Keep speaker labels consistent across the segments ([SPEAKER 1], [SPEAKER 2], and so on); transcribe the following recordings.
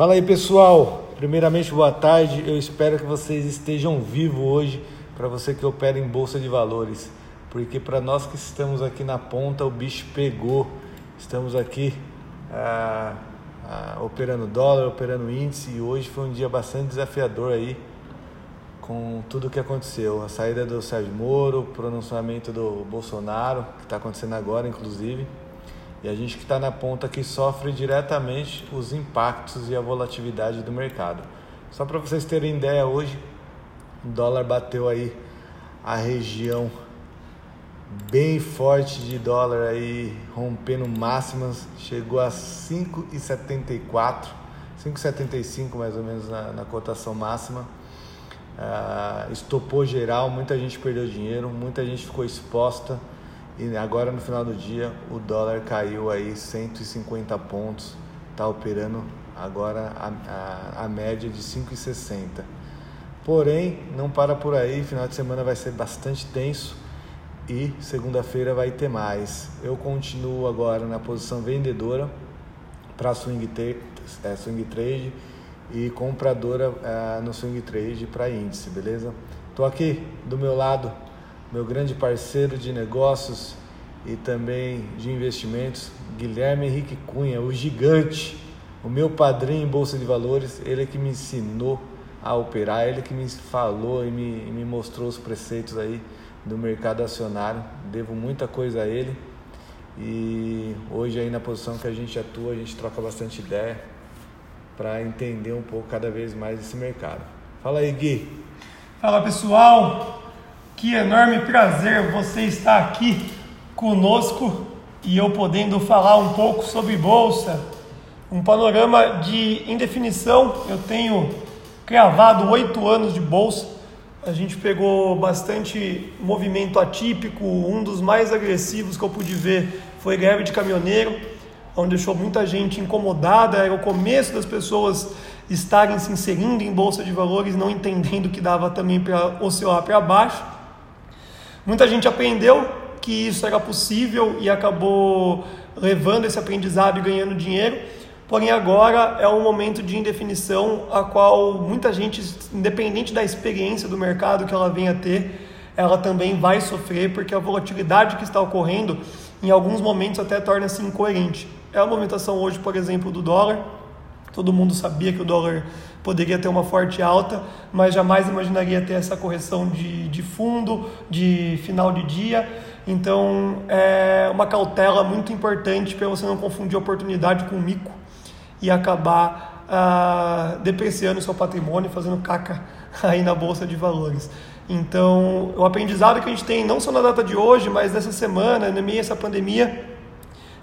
[SPEAKER 1] Fala aí pessoal, primeiramente boa tarde, eu espero que vocês estejam vivos hoje, para você que opera em Bolsa de Valores, porque para nós que estamos aqui na ponta o bicho pegou, estamos aqui ah, ah, operando dólar, operando índice. E hoje foi um dia bastante desafiador aí com tudo o que aconteceu, a saída do Sérgio Moro, o pronunciamento do Bolsonaro, que está acontecendo agora inclusive, e a gente que está na ponta que sofre diretamente os impactos e a volatilidade do mercado. Só para vocês terem ideia, hoje o dólar bateu aí a região bem forte de dólar aí, rompendo máximas, chegou a 5,74, 5,75 mais ou menos na, na cotação máxima. Uh, estopou geral, muita gente perdeu dinheiro, muita gente ficou exposta e agora no final do dia o dólar caiu aí 150 pontos, está operando agora a, a, a média de 5,60. Porém, não para por aí, final de semana vai ser bastante tenso e segunda-feira vai ter mais. Eu continuo agora na posição vendedora para swing, é, swing trade e compradora é, no swing trade para índice, beleza? Estou aqui do meu lado meu grande parceiro de negócios e também de investimentos, Guilherme Henrique Cunha, o gigante, o meu padrinho em Bolsa de Valores, ele é que me ensinou a operar, ele é que me falou e me, me mostrou os preceitos aí do mercado acionário. Devo muita coisa a ele e hoje aí na posição que a gente atua, a gente troca bastante ideia para entender um pouco cada vez mais esse mercado. Fala aí, Gui.
[SPEAKER 2] Fala pessoal, que enorme prazer você estar aqui conosco e eu podendo falar um pouco sobre bolsa. Um panorama de indefinição. Eu tenho cravado oito anos de bolsa. A gente pegou bastante movimento atípico. Um dos mais agressivos que eu pude ver foi greve de caminhoneiro, onde deixou muita gente incomodada. Era o começo das pessoas estarem se inserindo em bolsa de valores, não entendendo que dava também para oscilar para baixo. Muita gente aprendeu que isso era possível e acabou levando esse aprendizado e ganhando dinheiro. Porém, agora é um momento de indefinição, a qual muita gente, independente da experiência do mercado que ela venha a ter, ela também vai sofrer, porque a volatilidade que está ocorrendo, em alguns momentos, até torna-se incoerente. É a movimentação hoje, por exemplo, do dólar. Todo mundo sabia que o dólar poderia ter uma forte alta, mas jamais imaginaria ter essa correção de, de fundo, de final de dia. Então, é uma cautela muito importante para você não confundir oportunidade com mico e acabar ah, depreciando seu patrimônio, fazendo caca aí na bolsa de valores. Então, o aprendizado que a gente tem, não só na data de hoje, mas nessa semana, no meio dessa pandemia,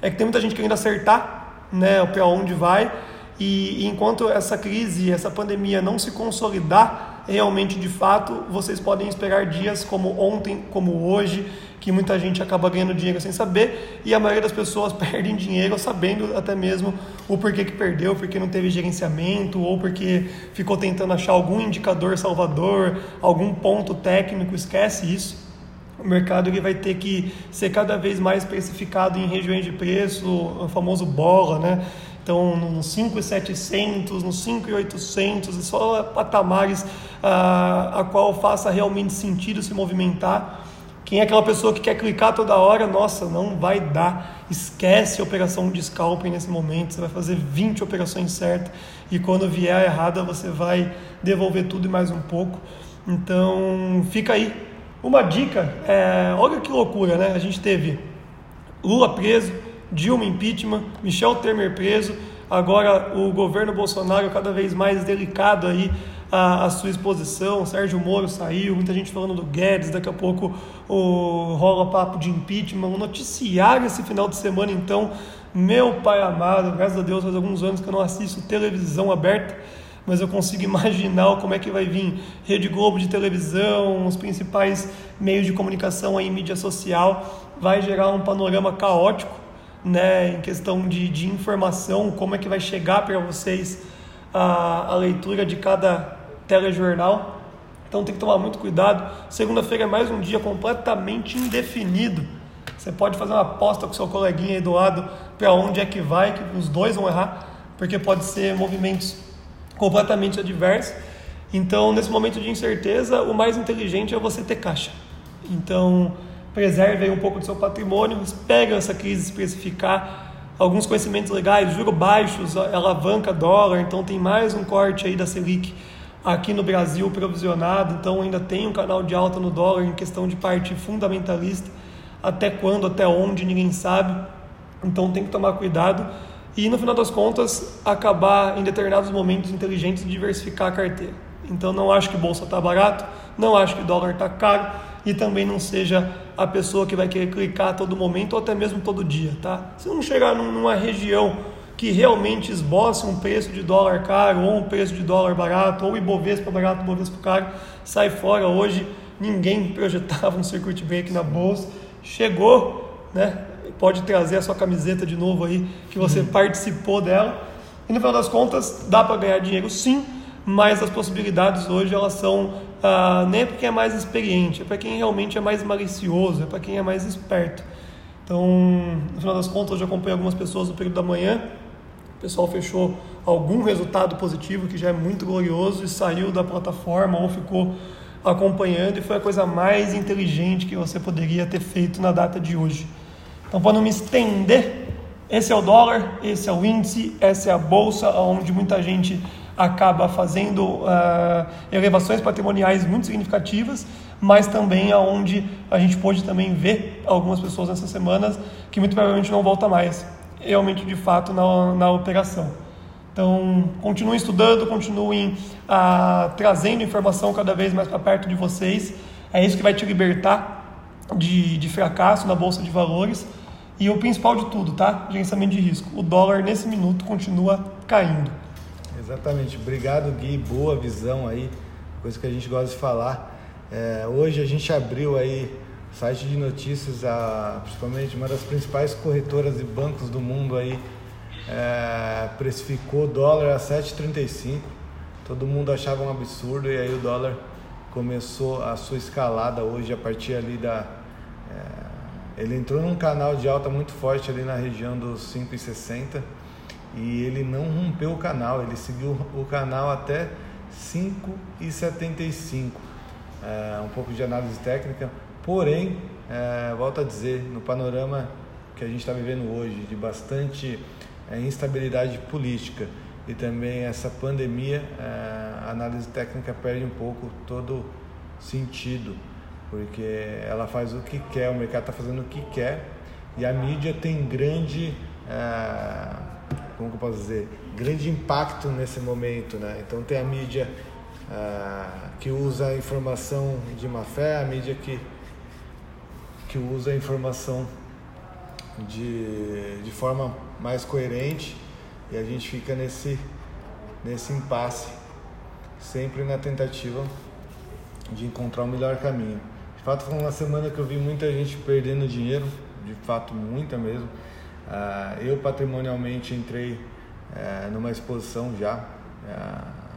[SPEAKER 2] é que tem muita gente querendo acertar né, para onde vai e, enquanto essa crise, essa pandemia não se consolidar realmente de fato, vocês podem esperar dias como ontem, como hoje, que muita gente acaba ganhando dinheiro sem saber e a maioria das pessoas perdem dinheiro sabendo até mesmo o porquê que perdeu, porque não teve gerenciamento ou porque ficou tentando achar algum indicador salvador, algum ponto técnico, esquece isso. O mercado ele vai ter que ser cada vez mais precificado em regiões de preço, o famoso bola, né? Então, nos 5,700, nos 5,800, só patamares ah, a qual faça realmente sentido se movimentar. Quem é aquela pessoa que quer clicar toda hora, nossa, não vai dar. Esquece a operação de scalping nesse momento. Você vai fazer 20 operações certas e quando vier a errada, você vai devolver tudo e mais um pouco. Então, fica aí. Uma dica, é, olha que loucura, né? A gente teve Lula preso, Dilma impeachment, Michel Temer preso, agora o governo Bolsonaro cada vez mais delicado aí a, a, sua exposição, Sérgio Moro saiu, muita gente falando do Guedes, daqui a pouco o, rola papo de impeachment, um noticiário esse final de semana então, meu pai amado, graças a Deus faz alguns anos que eu não assisto televisão aberta, mas eu consigo imaginar como é que vai vir Rede Globo de televisão, os principais meios de comunicação aí, mídia social, vai gerar um panorama caótico, né, em questão de, de informação, como é que vai chegar para vocês a, a leitura de cada telejornal. Então tem que tomar muito cuidado. Segunda-feira é mais um dia completamente indefinido. Você pode fazer uma aposta com seu coleguinha aí do lado para onde é que vai, que os dois vão errar. porque pode ser movimentos completamente adversos. Então, nesse momento de incerteza, o mais inteligente é você ter caixa. Então, preserve aí um pouco do seu patrimônio, espere essa crise se precificar. Alguns conhecimentos legais, juro baixos, alavanca dólar, então tem mais um corte aí da Selic aqui no Brasil provisionado, então ainda tem um canal de alta no dólar em questão de parte fundamentalista, até quando, até onde, ninguém sabe, então tem que tomar cuidado e no final das contas acabar em determinados momentos inteligentes diversificar a carteira. Então não acho que bolsa está barato, não acho que dólar está caro e também não seja a pessoa que vai querer clicar a todo momento ou até mesmo todo dia, tá? Se não chegar numa região que realmente esboce um preço de dólar caro ou um preço de dólar barato ou Ibovespa barato, Ibovespa caro, sai fora. Hoje ninguém projetava um circuit break na bolsa, chegou, né? Pode trazer a sua camiseta de novo aí que você uhum. participou dela. E no final das contas, dá para ganhar dinheiro sim, mas as possibilidades hoje elas são ah, nem é porque é mais experiente, é para quem realmente é mais malicioso, é para quem é mais esperto. Então, no final das contas, eu já acompanhei algumas pessoas no período da manhã, o pessoal fechou algum resultado positivo que já é muito glorioso e saiu da plataforma ou ficou acompanhando e foi a coisa mais inteligente que você poderia ter feito na data de hoje. Então, para não me estender, esse é o dólar, esse é o índice, essa é a bolsa, onde muita gente acaba fazendo uh, elevações patrimoniais muito significativas, mas também aonde a gente pode também ver algumas pessoas nessas semanas que muito provavelmente não volta mais, realmente de fato na, na operação. Então, continuem estudando, continuem uh, trazendo informação cada vez mais para perto de vocês. É isso que vai te libertar de, de fracasso na bolsa de valores. E o principal de tudo, tá? Gerenciamento de risco. O dólar nesse minuto continua caindo.
[SPEAKER 1] Exatamente. Obrigado, Gui. Boa visão aí. Coisa que a gente gosta de falar. É, hoje a gente abriu aí site de notícias, a, principalmente uma das principais corretoras e bancos do mundo aí, é, precificou o dólar a 7,35. Todo mundo achava um absurdo e aí o dólar começou a sua escalada hoje a partir ali da. É, ele entrou num canal de alta muito forte ali na região dos 5,60 e ele não rompeu o canal, ele seguiu o canal até 5,75. É, um pouco de análise técnica, porém, é, volto a dizer, no panorama que a gente está vivendo hoje, de bastante é, instabilidade política e também essa pandemia, é, a análise técnica perde um pouco todo sentido, porque ela faz o que quer, o mercado está fazendo o que quer e a mídia tem grande é, como eu posso dizer, grande impacto nesse momento, né? Então tem a mídia ah, que usa a informação de má fé, a mídia que, que usa a informação de, de forma mais coerente e a gente fica nesse, nesse impasse, sempre na tentativa de encontrar o melhor caminho. De fato, foi uma semana que eu vi muita gente perdendo dinheiro, de fato, muita mesmo. Uh, eu patrimonialmente entrei uh, numa exposição já. Uh,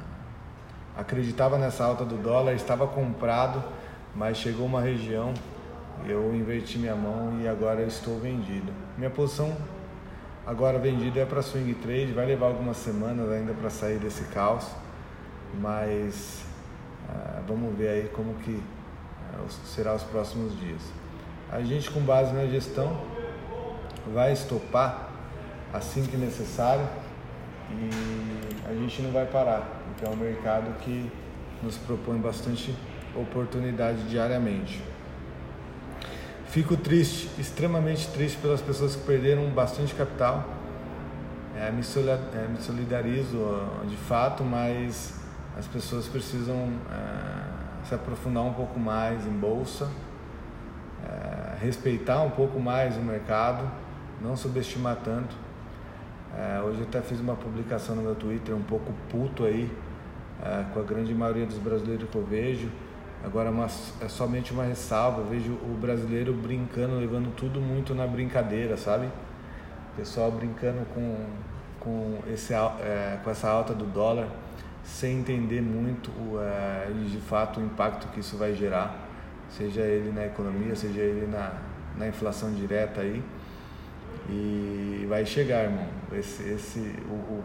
[SPEAKER 1] acreditava nessa alta do dólar, estava comprado, mas chegou uma região, eu inverti minha mão e agora estou vendido. Minha posição agora vendida é para swing trade, vai levar algumas semanas ainda para sair desse caos, mas vamos ver aí como que será os próximos dias. A gente com base na gestão vai estopar assim que necessário e a gente não vai parar, porque é um mercado que nos propõe bastante oportunidade diariamente. Fico triste, extremamente triste pelas pessoas que perderam bastante capital. É, me, é, solidarizo de fato, mas as pessoas precisam é, se aprofundar um pouco mais em bolsa, é, respeitar um pouco mais o mercado não subestimar tanto. É, hoje eu até fiz uma publicação no meu Twitter um pouco puto aí é, com a grande maioria dos brasileiros que eu vejo. Agora uma, é somente uma ressalva, eu vejo o brasileiro brincando, levando tudo muito na brincadeira, sabe? O pessoal brincando com, com, esse, é, com essa alta do dólar, sem entender muito é, de fato o impacto que isso vai gerar, seja ele na economia, seja ele na, na inflação direta aí. E vai chegar, irmão. Esse, esse, o, o,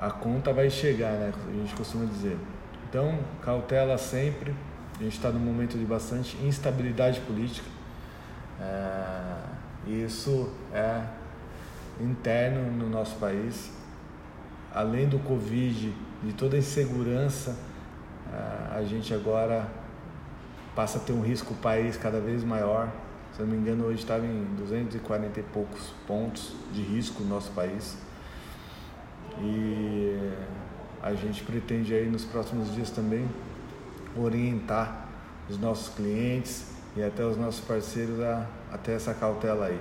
[SPEAKER 1] a conta vai chegar, né? A gente costuma dizer. Então, cautela sempre. A gente está num momento de bastante instabilidade política. É, isso é interno no nosso país. Além do Covid, de toda a insegurança, é, a gente agora passa a ter um risco país cada vez maior. Se não me engano, hoje estava em 240 e poucos pontos de risco no nosso país. E a gente pretende aí nos próximos dias também orientar os nossos clientes e até os nossos parceiros a, a ter essa cautela aí.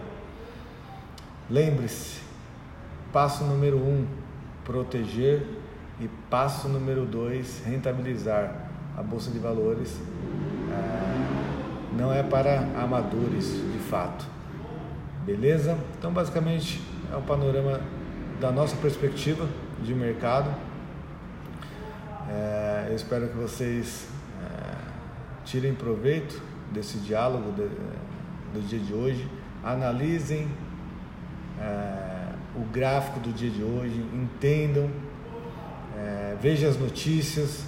[SPEAKER 1] Lembre-se, passo número um, proteger e passo número dois, rentabilizar. A Bolsa de Valores não é para amadores de fato. Beleza? Então basicamente é o panorama da nossa perspectiva de mercado. É, eu espero que vocês é, tirem proveito desse diálogo de, do dia de hoje, analisem é, o gráfico do dia de hoje, entendam, é, vejam as notícias,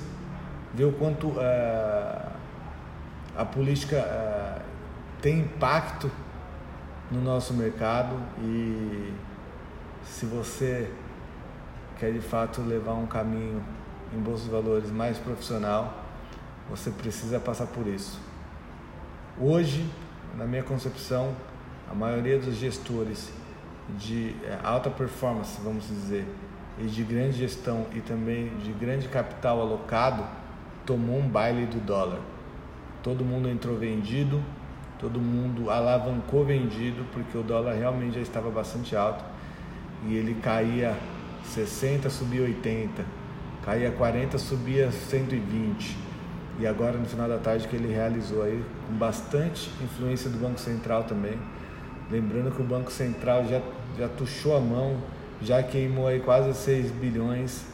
[SPEAKER 1] vê o quanto é, a política é, tem impacto no nosso mercado e se você quer de fato levar um caminho em bolsa de valores mais profissional, você precisa passar por isso. Hoje, na minha concepção, a maioria dos gestores de é, alta performance, vamos dizer, e de grande gestão e também de grande capital alocado, tomou um baile do dólar. Todo mundo entrou vendido, todo mundo alavancou vendido, porque o dólar realmente já estava bastante alto e ele caía 60, subia 80, caía 40, subia 120. E agora no final da tarde que ele realizou aí, com bastante influência do Banco Central também. Lembrando que o Banco Central já, já tuchou a mão, já queimou aí quase 6 bilhões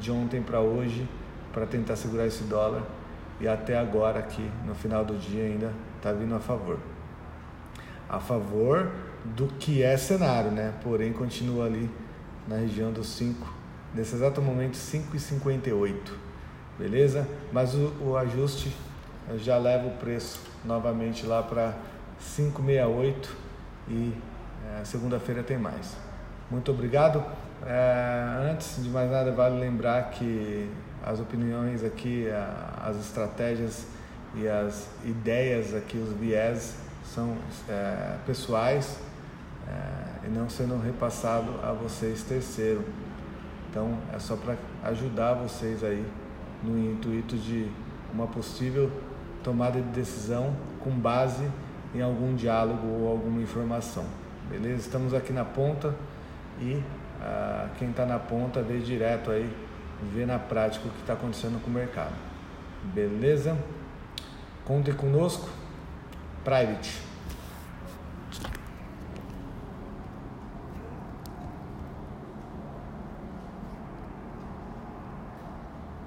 [SPEAKER 1] de ontem para hoje para tentar segurar esse dólar. E até agora aqui, no final do dia ainda está vindo a favor. A favor do que é cenário, né? Porém, continua ali na região dos 5, nesse exato momento 5,58, beleza? Mas o, o ajuste já leva o preço novamente lá para 5,68 e é, segunda-feira tem mais. Muito obrigado. É, antes de mais nada, vale lembrar que as opiniões aqui, as estratégias e as ideias aqui, os viés são é, pessoais é, e não sendo repassado a vocês terceiro. Então é só para ajudar vocês aí no intuito de uma possível tomada de decisão com base em algum diálogo ou alguma informação. Beleza? Estamos aqui na ponta e ah, quem está na ponta vê direto aí, vê na prática o que está acontecendo com o mercado. Beleza? Contem conosco. Private.